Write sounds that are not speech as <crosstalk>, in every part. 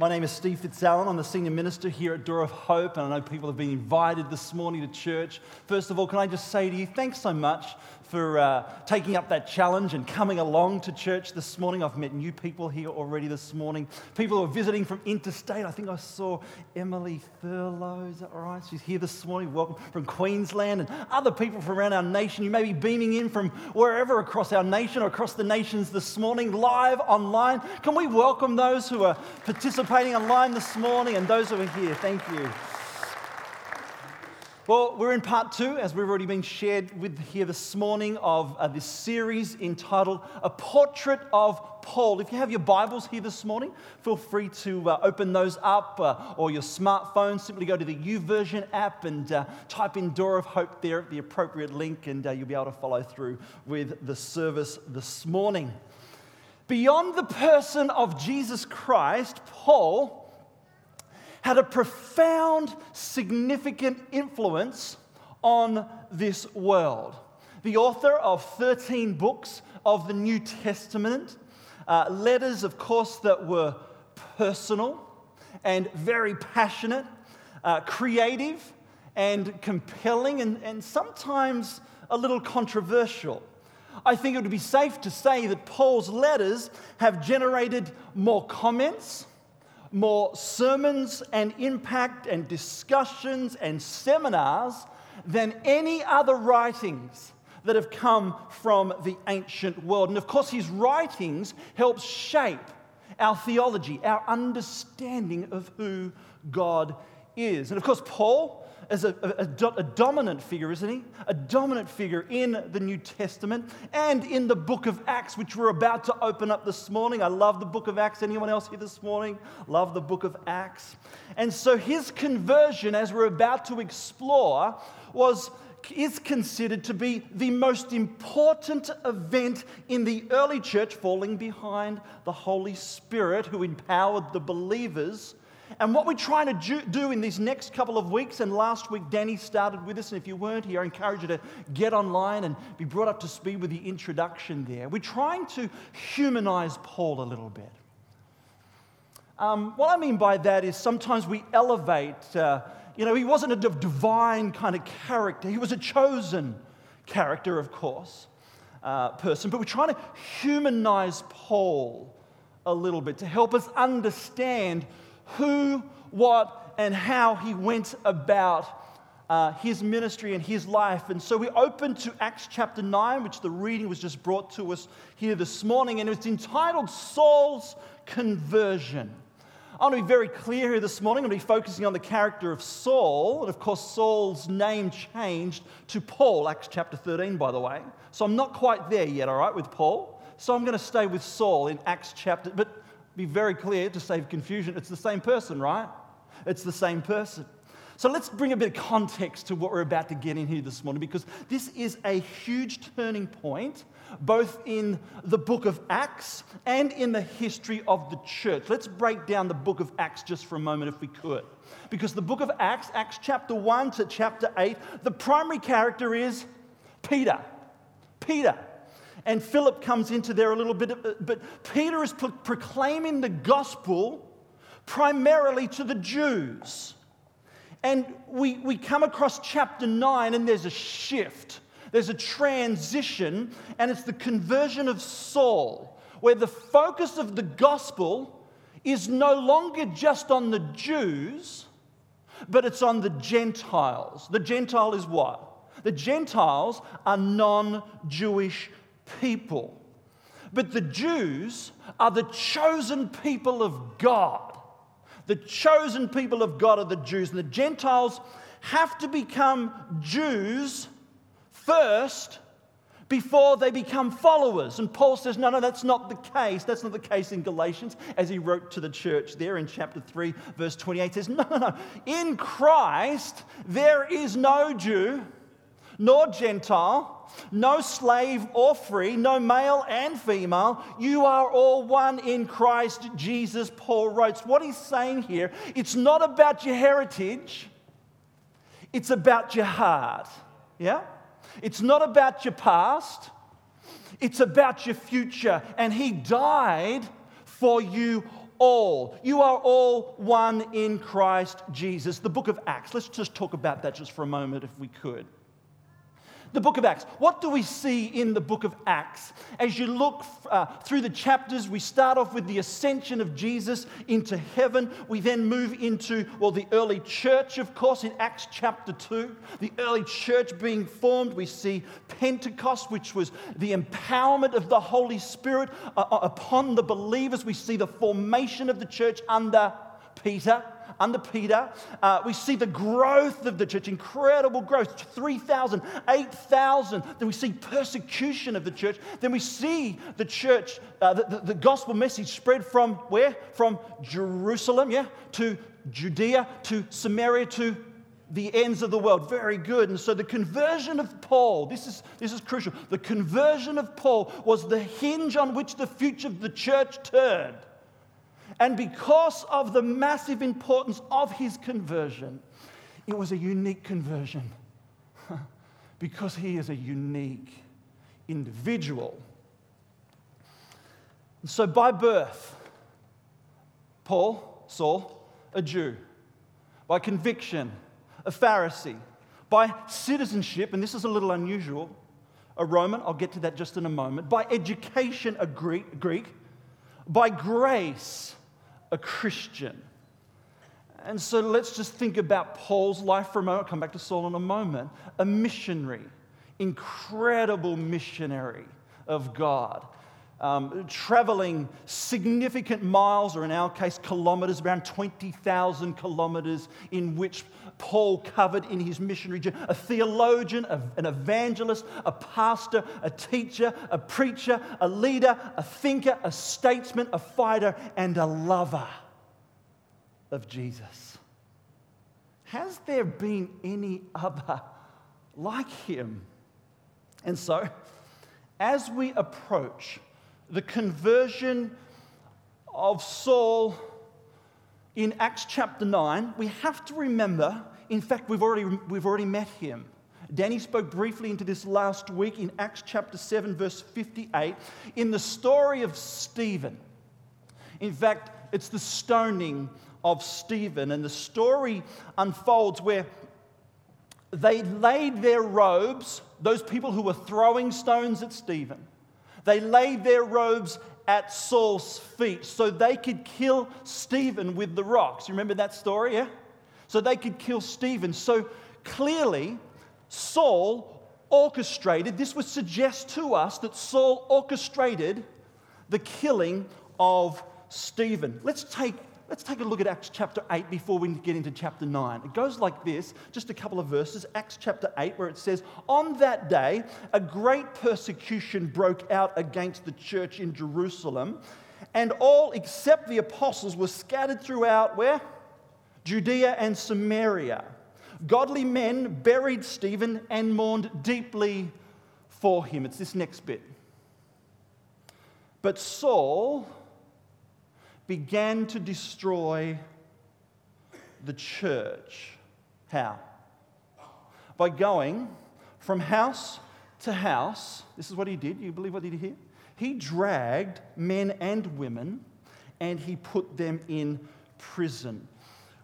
My name is Steve Fitzallen. I'm the senior minister here at Door of Hope, and I know people have been invited this morning to church. First of all, can I just say to you, thanks so much for uh, taking up that challenge and coming along to church this morning. I've met new people here already this morning. People who are visiting from interstate. I think I saw Emily Thurlow. Is that right? She's here this morning. Welcome from Queensland and other people from around our nation. You may be beaming in from wherever across our nation or across the nations this morning, live online. Can we welcome those who are participating online this morning and those who are here? Thank you. Well, we're in part two, as we've already been shared with here this morning, of uh, this series entitled A Portrait of Paul. If you have your Bibles here this morning, feel free to uh, open those up uh, or your smartphone. Simply go to the YouVersion app and uh, type in Door of Hope there at the appropriate link, and uh, you'll be able to follow through with the service this morning. Beyond the person of Jesus Christ, Paul had a profound, significant influence on this world. The author of 13 books of the New Testament, uh, letters, of course, that were personal and very passionate, uh, creative and compelling, and, and sometimes a little controversial. I think it would be safe to say that Paul's letters have generated more comments more sermons and impact and discussions and seminars than any other writings that have come from the ancient world. And of course, his writings help shape our theology, our understanding of who God is. And of course, Paul as a, a, a, dominant figure, isn't he? A dominant figure in the New Testament and in the book of Acts, which we're about to open up this morning. I love the book of Acts. Anyone else here this morning? Love the book of Acts. And so his conversion, as we're about to explore, was is considered to be the most important event in the early church, falling behind the Holy Spirit who empowered the believers and what we're trying to do in these next couple of weeks, and last week Danny started with us, and if you weren't here, I encourage you to get online and be brought up to speed with the introduction there. We're trying to humanize Paul a little bit. Um, what I mean by that is sometimes we elevate, uh, you know, he wasn't a divine kind of character, he was a chosen character, of course, uh, person, but we're trying to humanize Paul a little bit to help us understand who, what, and how he went about uh, his ministry and his life. And so we open to Acts chapter 9, which the reading was just brought to us here this morning, and it's entitled Saul's Conversion. I want to be very clear here this morning. I'm going to be focusing on the character of Saul. And of course, Saul's name changed to Paul, Acts chapter 13, by the way. So I'm not quite there yet, all right, with Paul. So I'm going to stay with Saul in Acts chapter. But be very clear to save confusion, it's the same person, right? It's the same person. So let's bring a bit of context to what we're about to get in here this morning because this is a huge turning point both in the book of Acts and in the history of the church. Let's break down the book of Acts just for a moment if we could. Because the book of Acts, Acts chapter 1 to chapter 8, the primary character is Peter. Peter. And Philip comes into there a little bit, but Peter is pro- proclaiming the gospel primarily to the Jews. And we, we come across chapter 9, and there's a shift. There's a transition, and it's the conversion of Saul, where the focus of the gospel is no longer just on the Jews, but it's on the Gentiles. The Gentile is what? The Gentiles are non Jewish people. But the Jews are the chosen people of God. The chosen people of God are the Jews. And the Gentiles have to become Jews first before they become followers. And Paul says, no, no, that's not the case. That's not the case in Galatians, as he wrote to the church there in chapter 3, verse 28 says, no, no, no. In Christ, there is no Jew nor Gentile no slave or free, no male and female. You are all one in Christ Jesus, Paul writes. What he's saying here, it's not about your heritage, it's about your heart. Yeah? It's not about your past, it's about your future. And he died for you all. You are all one in Christ Jesus. The book of Acts. Let's just talk about that just for a moment, if we could. The book of Acts. What do we see in the book of Acts? As you look uh, through the chapters, we start off with the ascension of Jesus into heaven. We then move into, well, the early church, of course, in Acts chapter 2. The early church being formed. We see Pentecost, which was the empowerment of the Holy Spirit uh, uh upon the believers. We see the formation of the church under Peter under Peter. Uh, we see the growth of the church, incredible growth 3,000, 8,000. Then we see persecution of the church. Then we see the church, uh, the, the, the gospel message spread from where? From Jerusalem, yeah, to Judea, to Samaria, to the ends of the world. Very good. And so the conversion of Paul, this is, this is crucial. The conversion of Paul was the hinge on which the future of the church turned. And because of the massive importance of his conversion, it was a unique conversion. <laughs> because he is a unique individual. So, by birth, Paul, Saul, a Jew. By conviction, a Pharisee. By citizenship, and this is a little unusual, a Roman, I'll get to that just in a moment. By education, a Greek. Greek. By grace, a Christian. And so let's just think about Paul's life for a moment. I'll come back to Saul in a moment. A missionary, incredible missionary of God. Um, traveling significant miles, or in our case, kilometers, around 20,000 kilometers, in which Paul covered in his missionary journey. A theologian, a, an evangelist, a pastor, a teacher, a preacher, a leader, a thinker, a statesman, a fighter, and a lover of Jesus. Has there been any other like him? And so, as we approach the conversion of Saul in Acts chapter 9, we have to remember, in fact, we've already, we've already met him. Danny spoke briefly into this last week in Acts chapter 7, verse 58, in the story of Stephen. In fact, it's the stoning of Stephen, and the story unfolds where they laid their robes, those people who were throwing stones at Stephen, they laid their robes at Saul's feet so they could kill Stephen with the rocks. You remember that story, yeah? So they could kill Stephen. So clearly, Saul orchestrated, this would suggest to us that Saul orchestrated the killing of Stephen. Let's take Let's take a look at Acts chapter 8 before we get into chapter 9. It goes like this, just a couple of verses. Acts chapter 8, where it says, On that day, a great persecution broke out against the church in Jerusalem, and all except the apostles were scattered throughout where? Judea and Samaria. Godly men buried Stephen and mourned deeply for him. It's this next bit. But Saul began to destroy the church. How? By going from house to house. This is what he did. You believe what he did here? He dragged men and women and he put them in prison.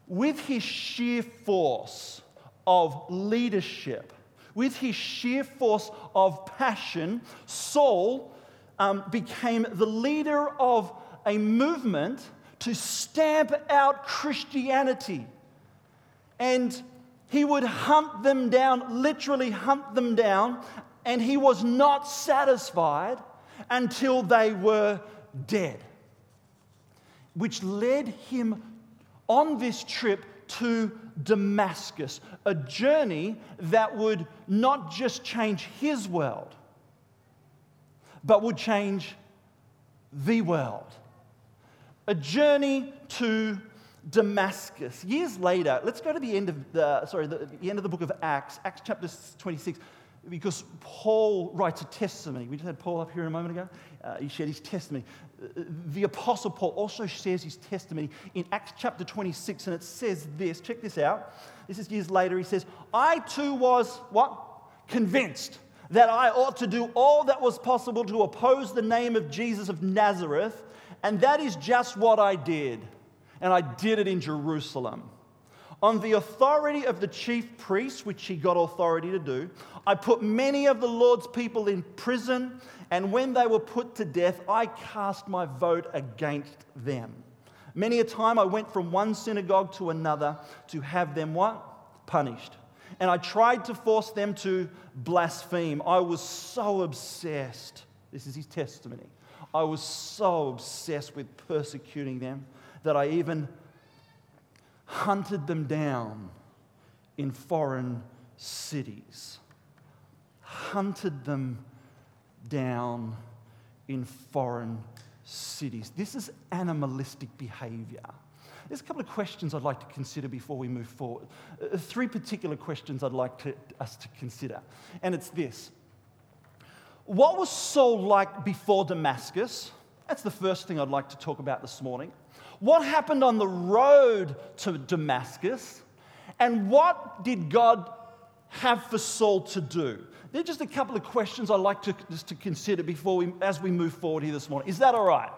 With his sheer force of leadership, with his sheer force of passion, Saul um, became the leader of a movement to stamp out Christianity. And he would hunt them down, literally hunt them down, and he was not satisfied until they were dead. Which led him on this trip to Damascus, a journey that would not just change his world, but would change the world a journey to Damascus. Years later, let's go to the end of the, sorry, the, the, end of the book of Acts, Acts chapter 26, because Paul writes a testimony. We just had Paul up here a moment ago. Uh, he shared his testimony. The apostle Paul also shares his testimony in Acts chapter 26, and it says this. Check this out. This is years later. He says, I too was what? Convinced that I ought to do all that was possible to oppose the name of Jesus of Nazareth And that is just what I did. And I did it in Jerusalem. On the authority of the chief priests, which he got authority to do, I put many of the Lord's people in prison, and when they were put to death, I cast my vote against them. Many a time I went from one synagogue to another to have them what? Punished. And I tried to force them to blaspheme. I was so obsessed. This is his testimony. I was so obsessed with persecuting them that I even hunted them down in foreign cities. Hunted them down in foreign cities. This is animalistic behavior. There's a couple of questions I'd like to consider before we move forward. Uh, three particular questions I'd like to, us to consider. And it's this What was Saul like before Damascus? That's the first thing I'd like to talk about this morning. What happened on the road to Damascus? And what did God have for Saul to do? They're just a couple of questions I'd like to, just to consider before we, as we move forward here this morning. Is that all right?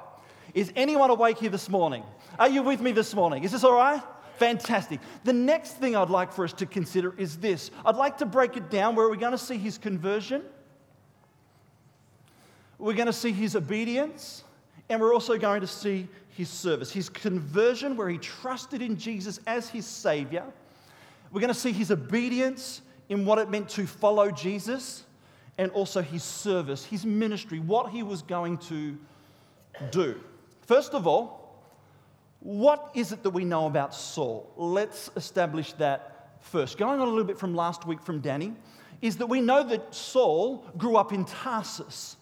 Is anyone awake here this morning? Are you with me this morning? Is this all right? Fantastic. The next thing I'd like for us to consider is this. I'd like to break it down where are we're going to see his conversion, we're going to see his obedience, and we're also going to see his service, his conversion, where he trusted in Jesus as his Savior. We're going to see his obedience in what it meant to follow Jesus, and also his service, his ministry, what he was going to do. First of all, what is it that we know about Saul? Let's establish that first. Going on a little bit from last week from Danny, is that we know that Saul grew up in Tarsus.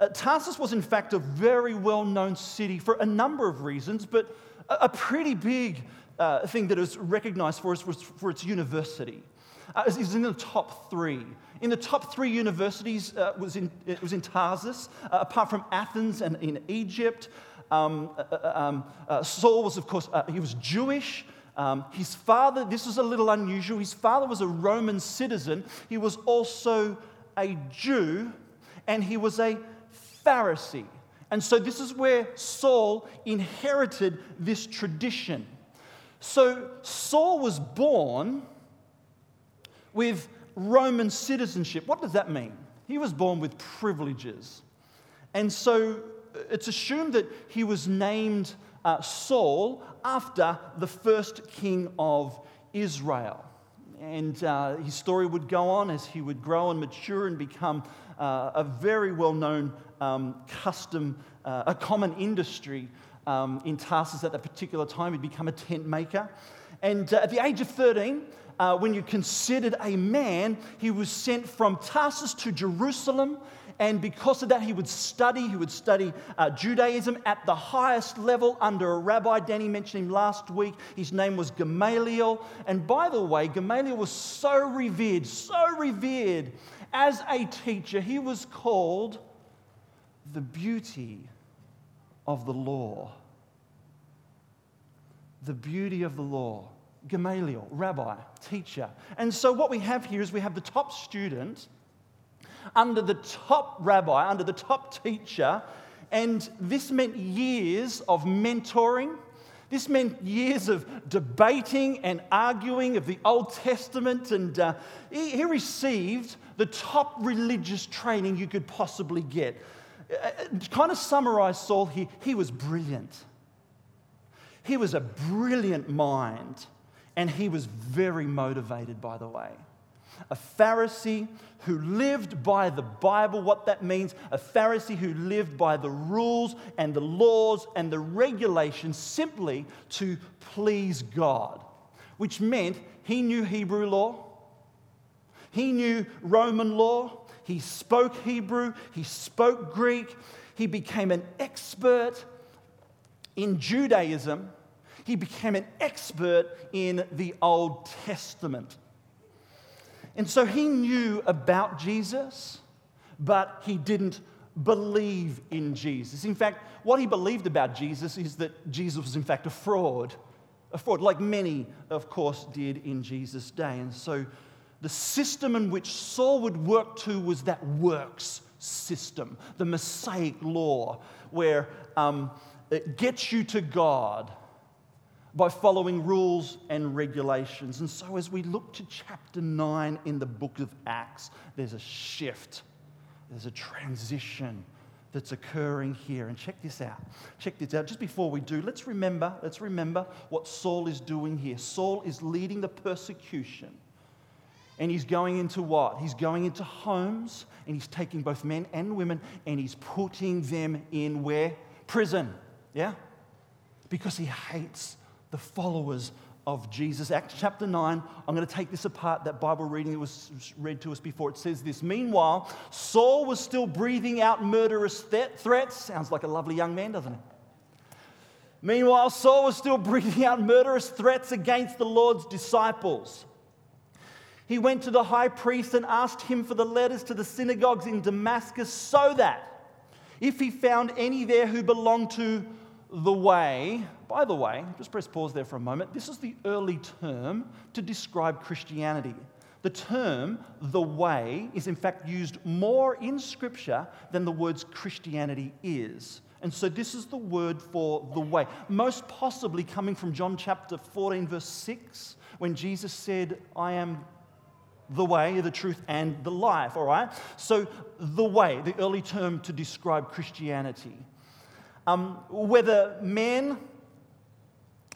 Uh, Tarsus was, in fact, a very well known city for a number of reasons, but a, a pretty big uh, thing was recognized for us was for its university. Uh, it was in the top three. In the top three universities uh, was in, it was in Tarsus, uh, apart from Athens and in Egypt. Um, uh, uh, um, Saul was, of course, he was Jewish. Um, his father, this was a little unusual, his father was a Roman citizen. He was also a Jew, and he was a Pharisee. And so this is where Saul inherited this tradition. So Saul was born with Roman citizenship. What does that mean? He was born with privileges. And so uh, it's assumed that he was named uh, Saul after the first king of Israel. And uh, his story would go on as he would grow and mature and become uh, a very well known um, custom, uh, a common industry um, in Tarsus at that particular time. He'd become a tent maker. And uh, at the age of 13, uh, when you considered a man, he was sent from Tarsus to Jerusalem. And because of that, he would study. He would study uh, Judaism at the highest level under a rabbi. Danny mentioned him last week. His name was Gamaliel. And by the way, Gamaliel was so revered, so revered as a teacher, he was called the beauty of the law. The beauty of the law. Gamaliel, rabbi, teacher. And so what we have here is we have the top student under the top rabbi, under the top teacher, and this meant years of mentoring. This meant years of debating and arguing of the Old Testament, and uh, he, he received the top religious training you could possibly get. Uh, kind of summarize Saul, he, he was brilliant. He was a brilliant mind. And he was very motivated, by the way. A Pharisee who lived by the Bible, what that means, a Pharisee who lived by the rules and the laws and the regulations simply to please God, which meant he knew Hebrew law, he knew Roman law, he spoke Hebrew, he spoke Greek, he became an expert in Judaism he became an expert in the Old Testament. And so he knew about Jesus, but he didn't believe in Jesus. In fact, what he believed about Jesus is that Jesus was, in fact, a fraud. A fraud, like many, of course, did in Jesus' day. And so the system in which Saul would work to was that works system, the Mosaic law, where um, it gets you to God by following rules and regulations. And so, as we look to chapter 9 in the book of Acts, there's a shift, there's a transition that's occurring here. And check this out. Check this out. Just before we do, let's remember, let's remember what Saul is doing here. Saul is leading the persecution. And he's going into what? He's going into homes and he's taking both men and women and he's putting them in where? Prison. Yeah? Because he hates the followers of Jesus. Acts chapter 9, I'm going to take this apart, that Bible reading that was read to us before. It says this Meanwhile, Saul was still breathing out murderous th- threats. Sounds like a lovely young man, doesn't it? Meanwhile, Saul was still breathing out murderous threats against the Lord's disciples. He went to the high priest and asked him for the letters to the synagogues in Damascus so that if he found any there who belonged to the way, by the way, just press pause there for a moment. This is the early term to describe Christianity. The term the way is in fact used more in Scripture than the words Christianity is. And so this is the word for the way, most possibly coming from John chapter 14, verse 6, when Jesus said, I am the way, the truth, and the life, all right? So the way, the early term to describe Christianity. Um, whether men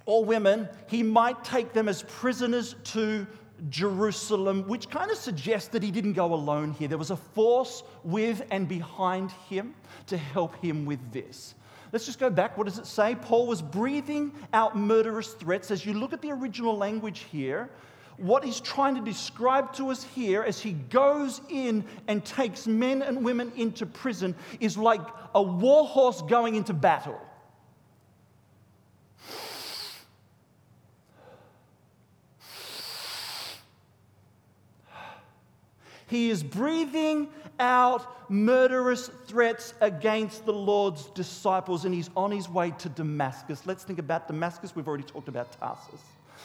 or women, he might take them as prisoners to Jerusalem, which kind of suggests that he didn't go alone here. There was a force with and behind him to help him with this. Let's just go back. What does it say? Paul was breathing out murderous threats. As you look at the original language here, what he's trying to describe to us here as he goes in and takes men and women into prison is like a war horse going into battle. He is breathing out murderous threats against the Lord's disciples, and he's on his way to Damascus. Let's think about Damascus. We've already talked about Tarsus.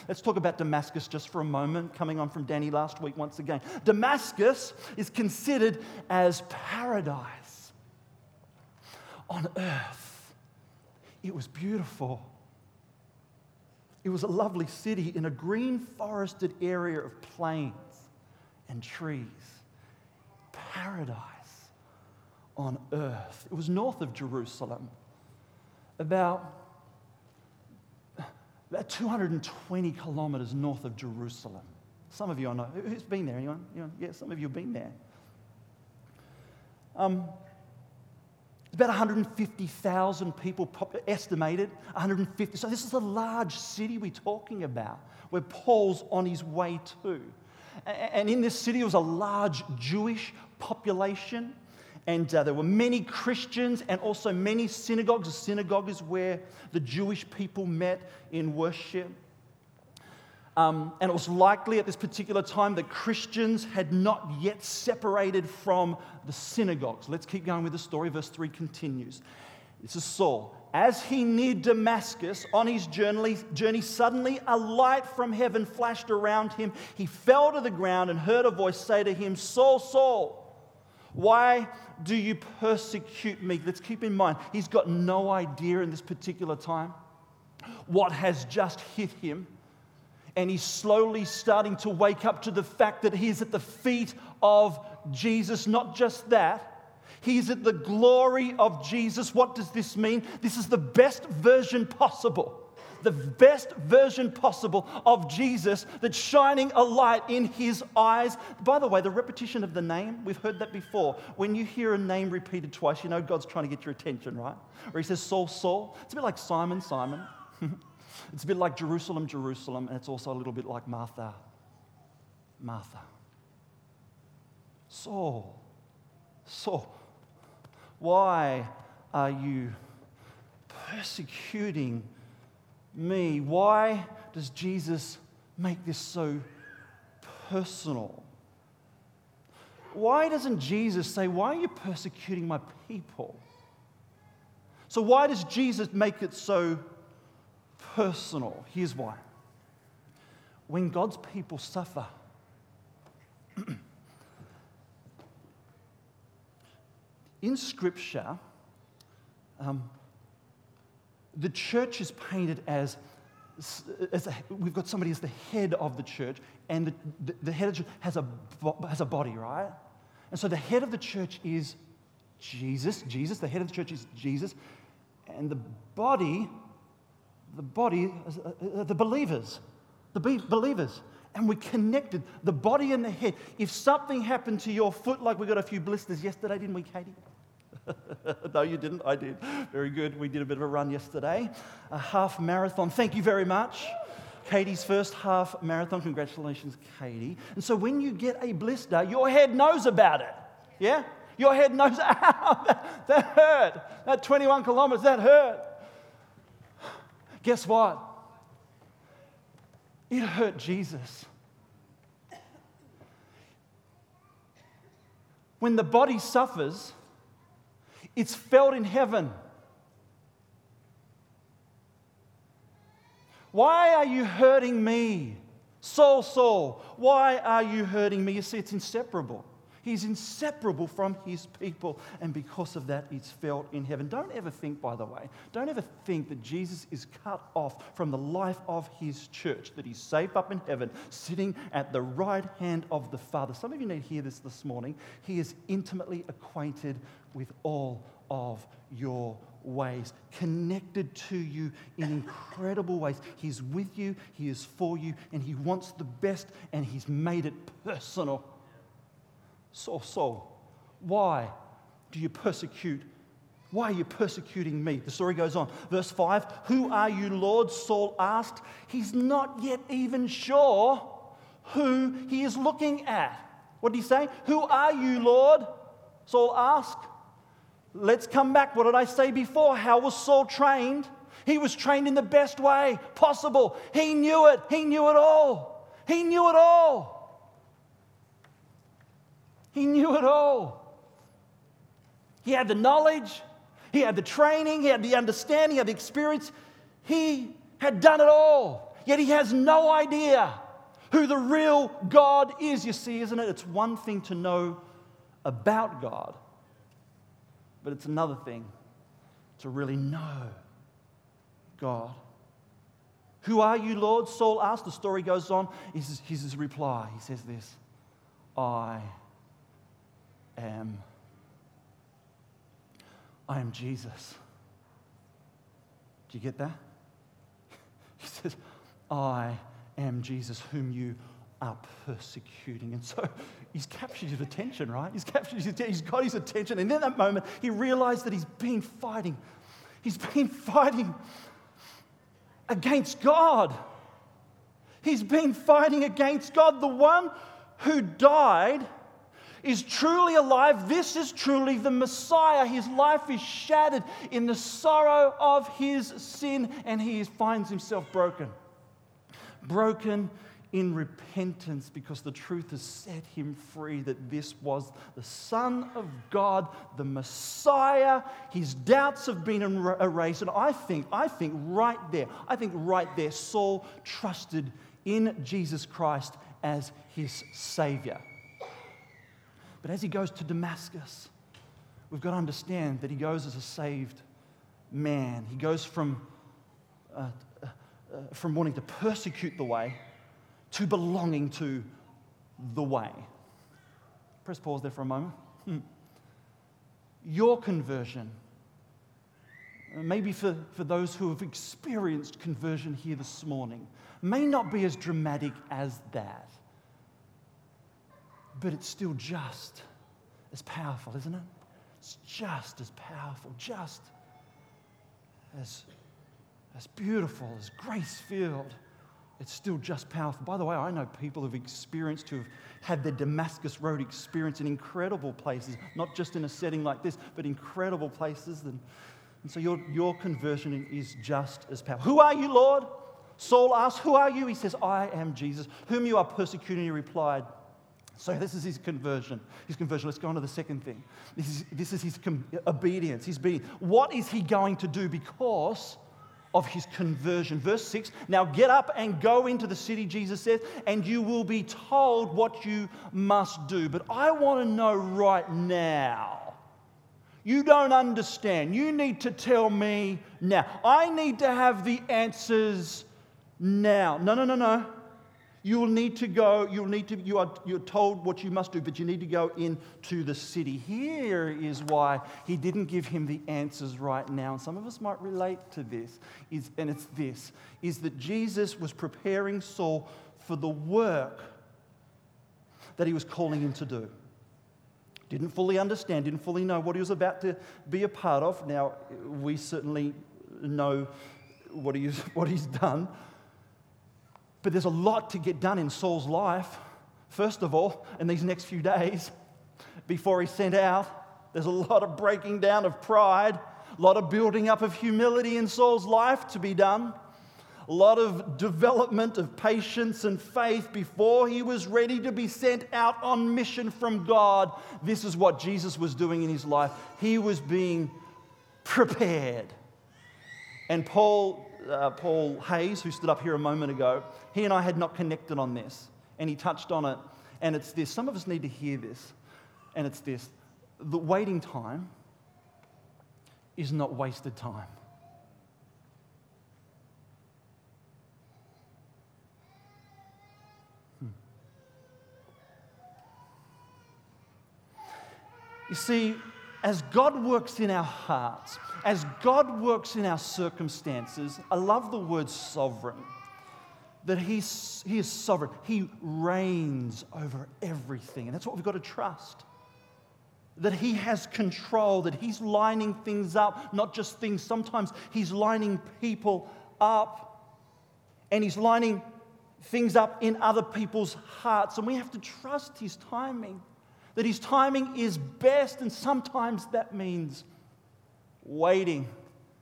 Let's talk about Damascus just for a moment, coming on from Danny last week once again. Damascus is considered as paradise on earth. It was beautiful. It was a lovely city in a green forested area of plains and trees. Paradise on earth. It was north of Jerusalem, about about 220 kilometers north of Jerusalem. Some of you I know. Who's been there? Anyone? Anyone? Yeah, some of you have been there. Um, it's about 150,000 people estimated. 150. So this is a large city we're talking about, where Paul's on his way to. And in this city, was a large Jewish population. And uh, there were many Christians and also many synagogues. A synagogue is where the Jewish people met in worship. Um, and it was likely at this particular time that Christians had not yet separated from the synagogues. Let's keep going with the story. Verse 3 continues. This is Saul. As he neared Damascus on his journey, journey, suddenly a light from heaven flashed around him. He fell to the ground and heard a voice say to him, Saul, Saul, why do you persecute me? Let's keep in mind, he's got no idea in this particular time what has just hit him. And he's slowly starting to wake up to the fact that he is at the feet of Jesus. Not just that, he's at the glory of Jesus. What does this mean? This is the best version possible the best version possible of Jesus that's shining a light in his eyes. By the way, the repetition of the name, we've heard that before. When you hear a name repeated twice, you know God's trying to get your attention, right? Or he says, Saul, Saul. It's a bit like Simon, Simon. <laughs> it's a bit like Jerusalem, Jerusalem. And it's also a little bit like Martha, Martha. Saul, Saul, why are you persecuting me. Why does Jesus make this so personal? Why doesn't Jesus say, Why are you persecuting my people? So, why does Jesus make it so personal? Here's why. When God's people suffer, <clears throat> in Scripture, um, the church is painted as, as a, we've got somebody as the head of the church, and the, the, the head of the church has a, has a body, right? And so the head of the church is Jesus. Jesus, the head of the church is Jesus. And the body, the body, uh, the believers, the believers. And we're connected the body and the head. If something happened to your foot, like we got a few blisters yesterday, didn't we, Katie? <laughs> no, you didn't. I did. Very good. We did a bit of a run yesterday, a half marathon. Thank you very much. Katie's first half marathon. Congratulations, Katie. And so when you get a blister, your head knows about it. Yeah? Your head knows, ow, <laughs> that, ah, that hurt. That 21 kilometers, that hurt. Guess what? It hurt Jesus. When the body suffers, it's felt in heaven. Why are you hurting me? Saul, Saul, why are you hurting me? You see, it's inseparable. He's inseparable from his people, and because of that, it's felt in heaven. Don't ever think, by the way, don't ever think that Jesus is cut off from the life of his church, that he's safe up in heaven, sitting at the right hand of the Father. Some of you need to hear this this morning. He is intimately acquainted with all of your ways, connected to you in incredible ways. He's with you, He is for you, and He wants the best, and He's made it personal. Saul, Saul, why do you persecute? Why are you persecuting me? The story goes on. Verse 5 Who are you, Lord? Saul asked. He's not yet even sure who he is looking at. What did he say? Who are you, Lord? Saul asked. Let's come back. What did I say before? How was Saul trained? He was trained in the best way possible. He knew it. He knew it all. He knew it all. He knew it all. He had the knowledge, he had the training, he had the understanding, he had the experience. He had done it all. Yet he has no idea who the real God is. You see, isn't it? It's one thing to know about God, but it's another thing to really know God. Who are you, Lord? Saul asked. The story goes on. Here's his reply. He says this I am I am Jesus. Do you get that? <laughs> He says, I am Jesus whom you are persecuting. And so he's captured his attention, right? He's captured his attention. He's got his attention. And in that moment, he realized that he's been fighting. He's been <laughs> fighting against God. He's been fighting against God, the one who died is truly alive. This is truly the Messiah. His life is shattered in the sorrow of his sin, and he finds himself broken. Broken in repentance because the truth has set him free that this was the Son of God, the Messiah. His doubts have been erased. And I think, I think right there, I think right there, Saul trusted in Jesus Christ as his Savior. But as he goes to Damascus, we've got to understand that he goes as a saved man. He goes from, uh, uh, uh, from wanting to persecute the way to belonging to the way. Press pause there for a moment. Hmm. Your conversion, maybe for, for those who have experienced conversion here this morning, may not be as dramatic as that but it's still just as powerful, isn't it? It's just as powerful, just as, as beautiful, as grace filled. It's still just powerful. By the way, I know people who've experienced, who've had their Damascus Road experience in incredible places, not just in a setting like this, but incredible places. And, and so your, your conversion is just as powerful. Who are you, Lord? Saul asks, Who are you? He says, I am Jesus, whom you are persecuting. He replied, so this is his conversion. His conversion. Let's go on to the second thing. This is, this is his com- obedience. His being. What is he going to do because of his conversion? Verse 6 Now get up and go into the city, Jesus says, and you will be told what you must do. But I want to know right now You don't understand. You need to tell me now. I need to have the answers now. No, no, no, no. You will need to go, you'll need to, you are, you're told what you must do, but you need to go into the city. Here is why he didn't give him the answers right now. And some of us might relate to this, is, and it's this, is that Jesus was preparing Saul for the work that he was calling him to do. Didn't fully understand, didn't fully know what he was about to be a part of. Now, we certainly know what, he is, <laughs> what he's done. But there's a lot to get done in Saul's life. First of all, in these next few days, before he's sent out, there's a lot of breaking down of pride, a lot of building up of humility in Saul's life to be done, a lot of development of patience and faith before he was ready to be sent out on mission from God. This is what Jesus was doing in his life. He was being prepared. And Paul uh, Paul Hayes, who stood up here a moment ago, he and I had not connected on this, and he touched on it. And it's this some of us need to hear this, and it's this the waiting time is not wasted time. Hmm. You see, as God works in our hearts, as God works in our circumstances, I love the word sovereign. That he's, He is sovereign. He reigns over everything. And that's what we've got to trust. That He has control, that He's lining things up, not just things. Sometimes He's lining people up, and He's lining things up in other people's hearts. And we have to trust His timing that his timing is best, and sometimes that means waiting.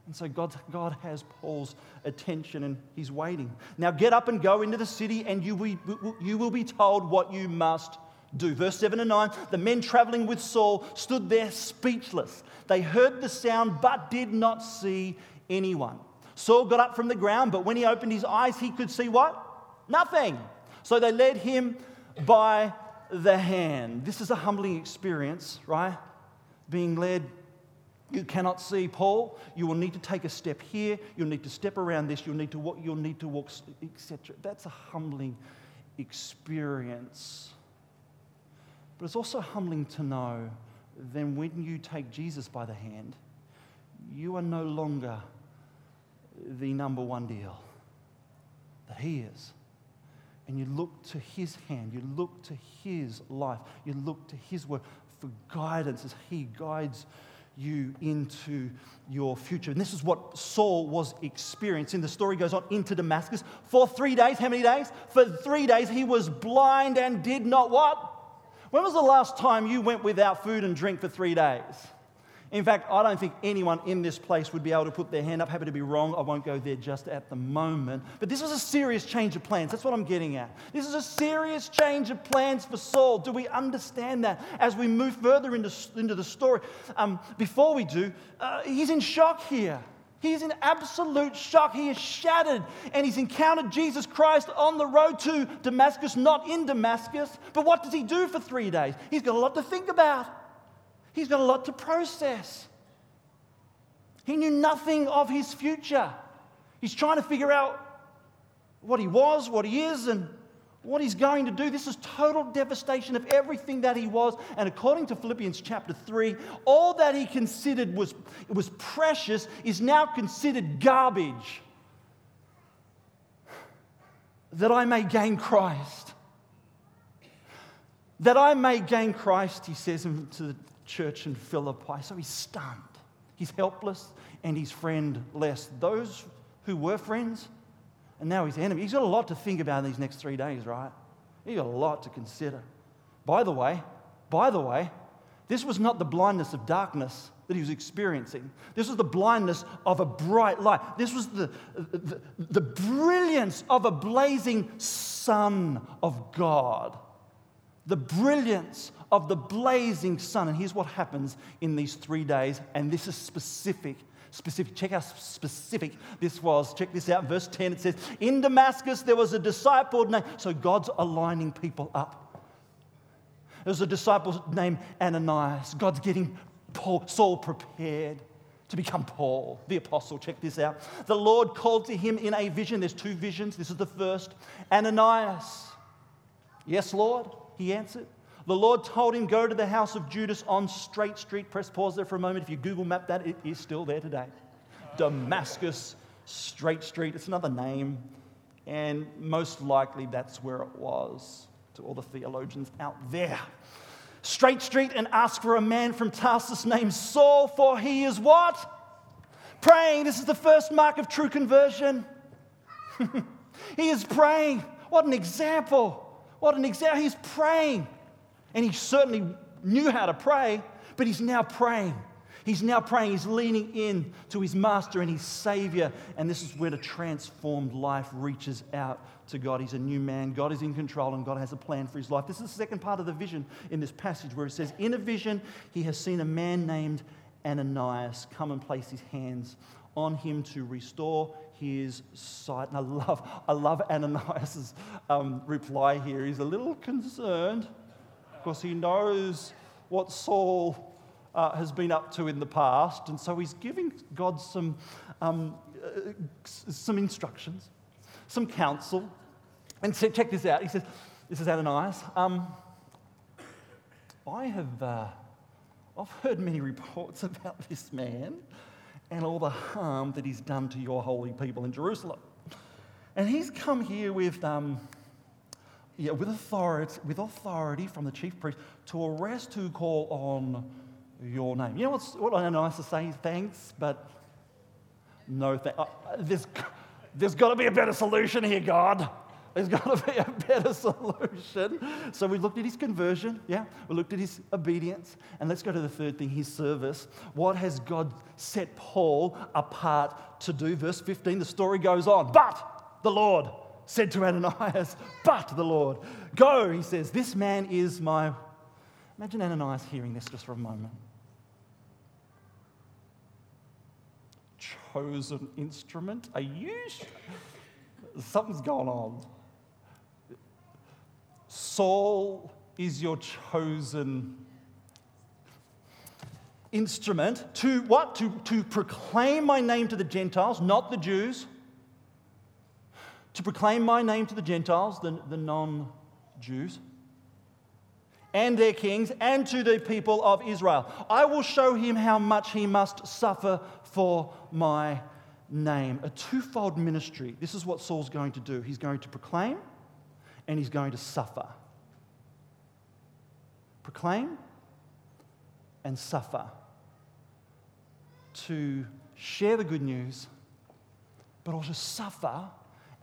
And so God, God has Paul's attention and he's waiting. Now get up and go into the city, and you will, you will be told what you must do. Verse 7 and 9 the men traveling with Saul stood there speechless. They heard the sound but did not see anyone. Saul got up from the ground, but when he opened his eyes, he could see what? Nothing. So they led him by the hand. This is a humbling experience, right? Being led. You cannot see Paul. You will need to take a step here. You'll need to step around this. You'll need to walk. You'll need to walk, etc. That's a humbling experience. But it's also humbling to know then when you take Jesus by the hand, you are no longer the number one deal, that He is and you look to His hand, you look to His life, you look to His word for guidance as He guides you into your future. And this is what Saul was experiencing. The story goes on into Damascus for three days. How many days? For three days, he was blind and did not what? When was the last time you went without food and drink for three days? In fact, I don't think anyone in this place would be able to put their hand up. Happy to be wrong. I won't go there just at the moment. But this was a serious change of plans. That's what I'm getting at. This is a serious change of plans for Saul. Do we understand that as we move further into, into the story? Um, before we do, uh, he's in shock here. He's in absolute shock. He is shattered and he's encountered Jesus Christ on the road to Damascus, not in Damascus. But what does he do for three days? He's got a lot to think about. He's got a lot to process. He knew nothing of his future. He's trying to figure out what he was, what he is, and what he's going to do. This is total devastation of everything that he was. And according to Philippians chapter 3, all that he considered was, was precious is now considered garbage. That I may gain Christ. That I may gain Christ, he says to the church in Philippi. So he's stunned. He's helpless and he's friendless. Those who were friends, and now he's enemy. He's got a lot to think about in these next three days, right? He's got a lot to consider. By the way, by the way, this was not the blindness of darkness that he was experiencing. This was the blindness of a bright light. This was the, the, the brilliance of a blazing sun of God. The brilliance of the blazing sun. And here's what happens in these three days, and this is specific. Specific. Check how specific this was. Check this out. Verse 10 it says, In Damascus there was a disciple named, so God's aligning people up. There was a disciple named Ananias. God's getting Paul, Saul prepared to become Paul, the apostle. Check this out. The Lord called to him in a vision. There's two visions. This is the first. Ananias. Yes, Lord, he answered. The Lord told him, Go to the house of Judas on Straight Street. Press pause there for a moment. If you Google map that, it is still there today. Damascus Straight Street. It's another name. And most likely that's where it was to all the theologians out there. Straight Street and ask for a man from Tarsus named Saul, for he is what? Praying. This is the first mark of true conversion. <laughs> he is praying. What an example. What an example. He's praying. And he certainly knew how to pray, but he's now praying. He's now praying, he's leaning in to his master and his savior. And this is where the transformed life reaches out to God. He's a new man. God is in control and God has a plan for his life. This is the second part of the vision in this passage where it says, In a vision, he has seen a man named Ananias come and place his hands on him to restore his sight. And I love, I love Ananias' um, reply here. He's a little concerned because he knows what Saul uh, has been up to in the past. And so he's giving God some, um, uh, some instructions, some counsel. And so check this out. He says, This is Ananias. Um, I have uh, I've heard many reports <laughs> about this man and all the harm that he's done to your holy people in Jerusalem. And he's come here with, um, yeah, with, authority, with authority from the chief priest to arrest who call on your name. You know what's, what I nice to say? Thanks, but no thanks. Uh, there's, there's got to be a better solution here, God. There's got to be a better <laughs> solution. So we looked at his conversion, yeah? We looked at his obedience. And let's go to the third thing his service. What has God set Paul apart to do? Verse 15, the story goes on. But the Lord said to Ananias, But the Lord, go, he says, This man is my. Imagine Ananias hearing this just for a moment. chosen instrument? Are you? Something's going on. Saul is your chosen instrument to what? To, to proclaim my name to the Gentiles, not the Jews. To proclaim my name to the Gentiles, the, the non Jews and their kings and to the people of Israel. I will show him how much he must suffer for my name. A twofold ministry. This is what Saul's going to do. He's going to proclaim and he's going to suffer. Proclaim and suffer. To share the good news, but also suffer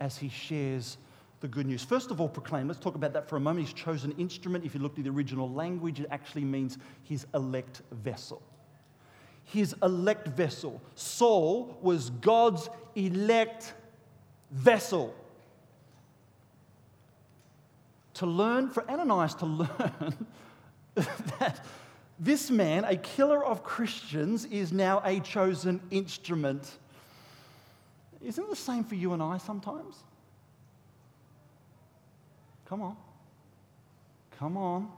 as he shares the good news. First of all, proclaim. Let's talk about that for a moment. He's chosen instrument. If you look at the original language, it actually means his elect vessel. His elect vessel. Saul was God's elect vessel. To learn, for Ananias to <laughs> learn that <laughs> this man, a killer of Christians, is now a chosen instrument. Isn't it the same for you and I sometimes? Come on. Come on.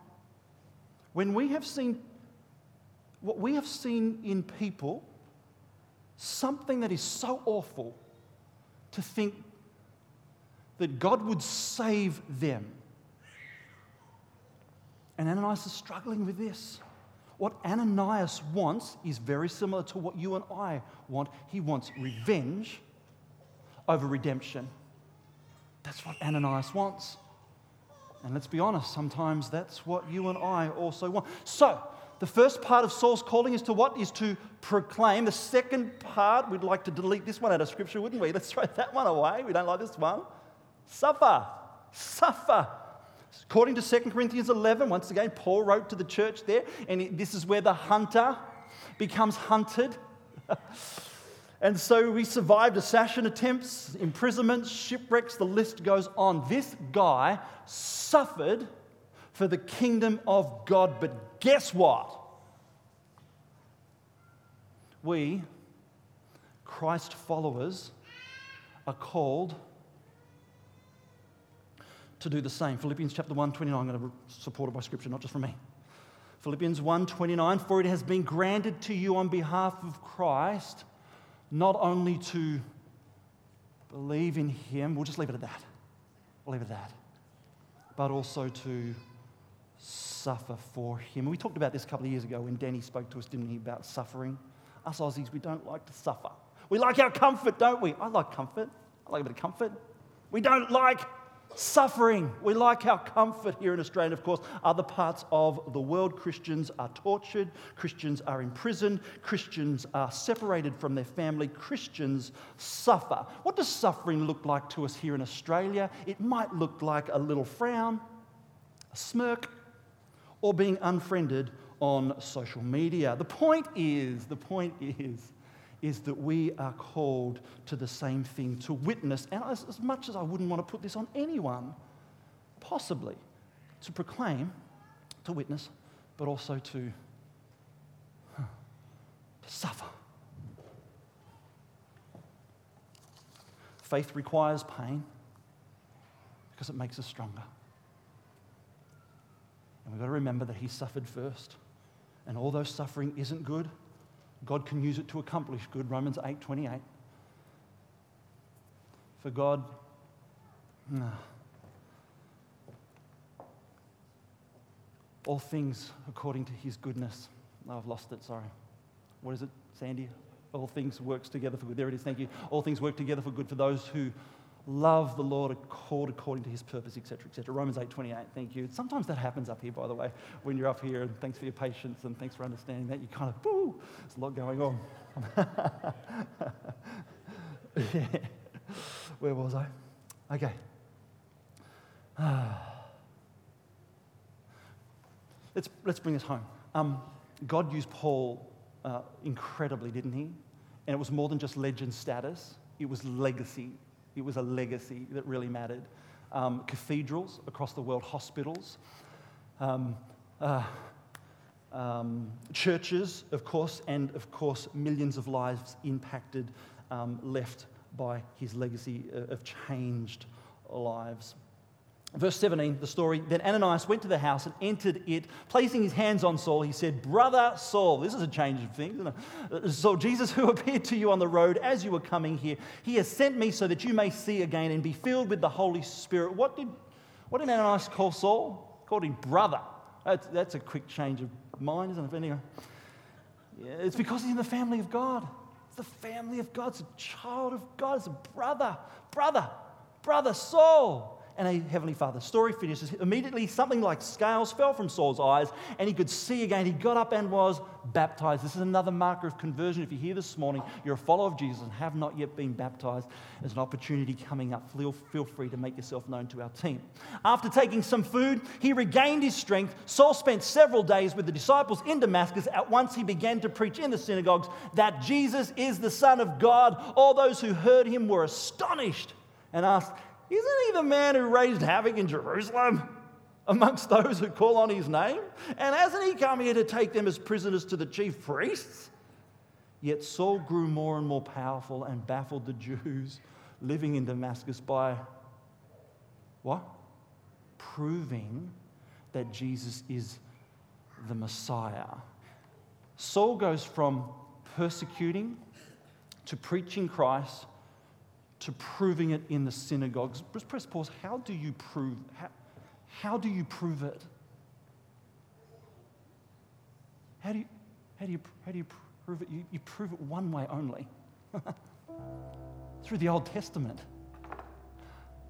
When we have seen what we have seen in people, something that is so awful to think that God would save them. And Ananias is struggling with this. What Ananias wants is very similar to what you and I want. He wants revenge over redemption. That's what Ananias wants. And let's be honest, sometimes that's what you and I also want. So, the first part of Saul's calling is to what? Is to proclaim. The second part, we'd like to delete this one out of Scripture, wouldn't we? <laughs> Let's throw that one away. We don't like this one. Suffer. Suffer. According to 2 Corinthians 11, once again, Paul wrote to the church there, and this is where the hunter becomes hunted. <laughs> And so we survived assassin attempts, imprisonments, shipwrecks, the list goes on. This guy suffered for the kingdom of God. But guess what? We, Christ followers, are called to do the same. Philippians chapter 1, 29, I'm going to support it by scripture, not just from me. Philippians 1:29 for it has been granted to you on behalf of Christ not only to believe in him, we'll just leave it at that. We'll leave it at that. But also to suffer for him. We talked about this a couple of years ago when Danny spoke to us, didn't he, about suffering. Us Aussies, we don't like to suffer. We like our comfort, don't we? I like comfort. I like a bit of comfort. We don't like suffering. We like our comfort here in Australia. Of course, other parts of the world, Christians are tortured, Christians are imprisoned, Christians are separated from their family, Christians suffer. What does suffering look like to us here in Australia? It might look like a little frown, a smirk, or being unfriended on social media. The point is, the point is, is that we are called to the same thing to witness, and as, as much as I wouldn't want to put this on anyone, possibly to proclaim, to witness, but also to, to suffer. Faith requires pain because it makes us stronger. And we've got to remember that He suffered first. And although suffering isn't good, God can use it to accomplish good. Romans 8 28. For God, all things according to his goodness. Oh, I've lost it, sorry. What is it, Sandy? All things works together for good. There it is, thank you. All things work together for good for those who love the Lord, called according to his purpose, etc., etc. Romans 8 28, thank you. Sometimes that happens up here, by the way, when you're up here, and thanks for your patience and thanks for understanding that. You kind of, woo, there's a lot going on. <laughs> yeah. Where was I? Okay. <sighs> let's, let's bring this home. Um, God used Paul uh, incredibly, didn't he? And it was more than just legend status, it was legacy it was a legacy that really mattered. Um, cathedrals across the world, hospitals, um, uh, um, churches, of course, and of course, millions of lives impacted, um, left by his legacy of changed lives. Verse 17, the story. Then Ananias went to the house and entered it. Placing his hands on Saul, he said, Brother Saul, this is a change of things. Uh, so, Jesus, <laughs> who appeared to you on the road as you were coming here, he has sent me so that you may see again and be filled with the Holy Spirit. What did, what did Ananias call Saul? Called him brother. That's, that's a quick change of mind, isn't it? Anyway, yeah, it's because he's in the family of God. It's the family of God. It's a child of God. It's a brother, brother, brother Saul and a heavenly father. Story finishes. Immediately, something like scales fell from Saul's eyes, and he could see again. He got up and was baptized. This is another marker of conversion. If you're here this morning, you're a follower of Jesus and have not yet been baptized, there's an opportunity coming up. Feel, feel free to make yourself known to our team. After taking some food, he regained his strength. Saul spent several days with the disciples in Damascus. At once, he began to preach in the synagogues that Jesus is the Son of God. All those who heard him were astonished and asked, isn't he the man who raised havoc in Jerusalem amongst those who call on his name? And hasn't he come here to take them as prisoners to the chief priests? Yet Saul grew more and more powerful and baffled the Jews living in Damascus by what? Proving that Jesus is the Messiah. Saul goes from persecuting to preaching Christ to proving it in the synagogues. Just press pause. How do you prove? How, how do you prove it? How do you, how do you, how do you prove it? You, you prove it one way only <laughs> through the Old Testament.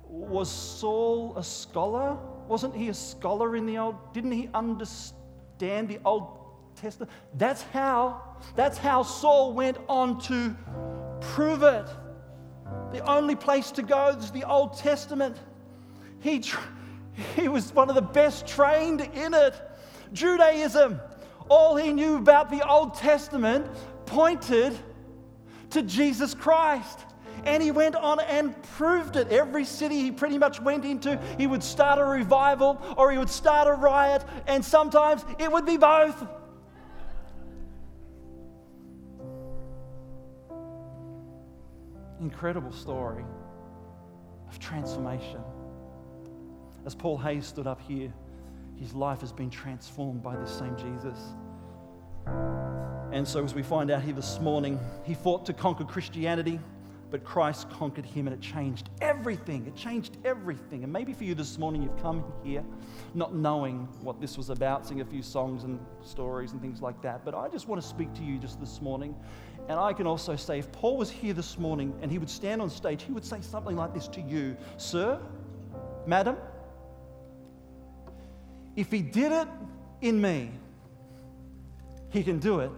Was Saul a scholar? Wasn't he a scholar in the Old? Didn't he understand the Old Testament? That's how, that's how Saul went on to prove it. The only place to go is the Old Testament. He, he was one of the best trained in it. Judaism, all he knew about the Old Testament pointed to Jesus Christ. And he went on and proved it. Every city he pretty much went into, he would start a revival or he would start a riot, and sometimes it would be both. Incredible story of transformation. As Paul Hayes stood up here, his life has been transformed by this same Jesus. And so, as we find out here this morning, he fought to conquer Christianity, but Christ conquered him and it changed everything. It changed everything. And maybe for you this morning, you've come here not knowing what this was about, sing a few songs and stories and things like that. But I just want to speak to you just this morning. And I can also say, if Paul was here this morning and he would stand on stage, he would say something like this to you Sir, Madam, if he did it in me, he can do it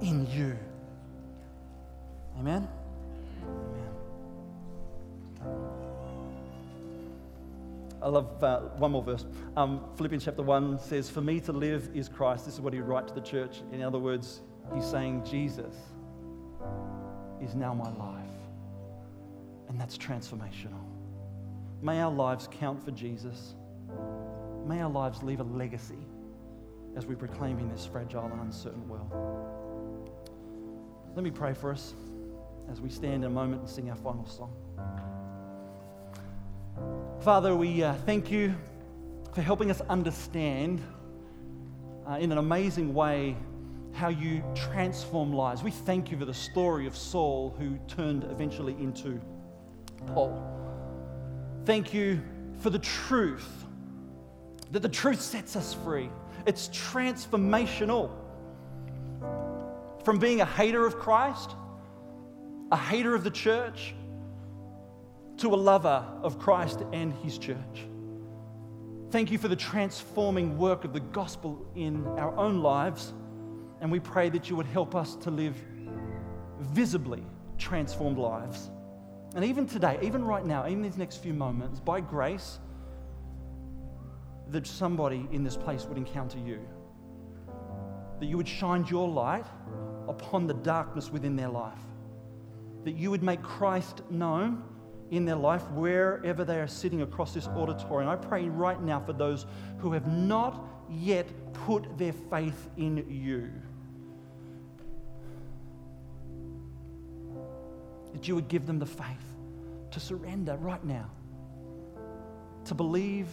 in you. Amen? I love uh, one more verse. Um, Philippians chapter 1 says, For me to live is Christ. This is what he would write to the church. In other words, he's saying, Jesus is now my life. And that's transformational. May our lives count for Jesus. May our lives leave a legacy as we proclaim in this fragile and uncertain world. Let me pray for us as we stand in a moment and sing our final song. Father, we uh, thank you for helping us understand uh, in an amazing way how you transform lives. We thank you for the story of Saul who turned eventually into Paul. Thank you for the truth, that the truth sets us free. It's transformational. From being a hater of Christ, a hater of the church, to a lover of Christ and his church. Thank you for the transforming work of the gospel in our own lives. And we pray that you would help us to live visibly transformed lives. And even today, even right now, even these next few moments, by grace, that somebody in this place would encounter you. That you would shine your light upon the darkness within their life. That you would make Christ known in their life wherever they are sitting across this auditorium. I pray right now for those who have not yet put their faith in you. That you would give them the faith to surrender right now, to believe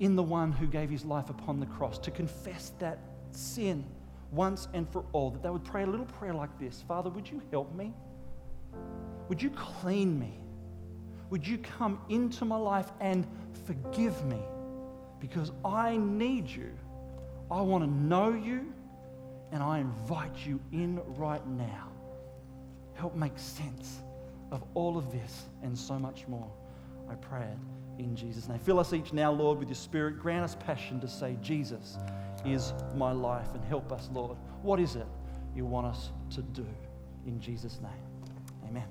in the one who gave his life upon the cross, to confess that sin once and for all, that they would pray a little prayer like this Father, would you help me? Would you clean me? Would you come into my life and forgive me? Because I need you. I want to know you, and I invite you in right now. Help make sense of all of this and so much more. I pray it in Jesus' name. Fill us each now, Lord, with your spirit. Grant us passion to say, Jesus is my life, and help us, Lord. What is it you want us to do? In Jesus' name, amen.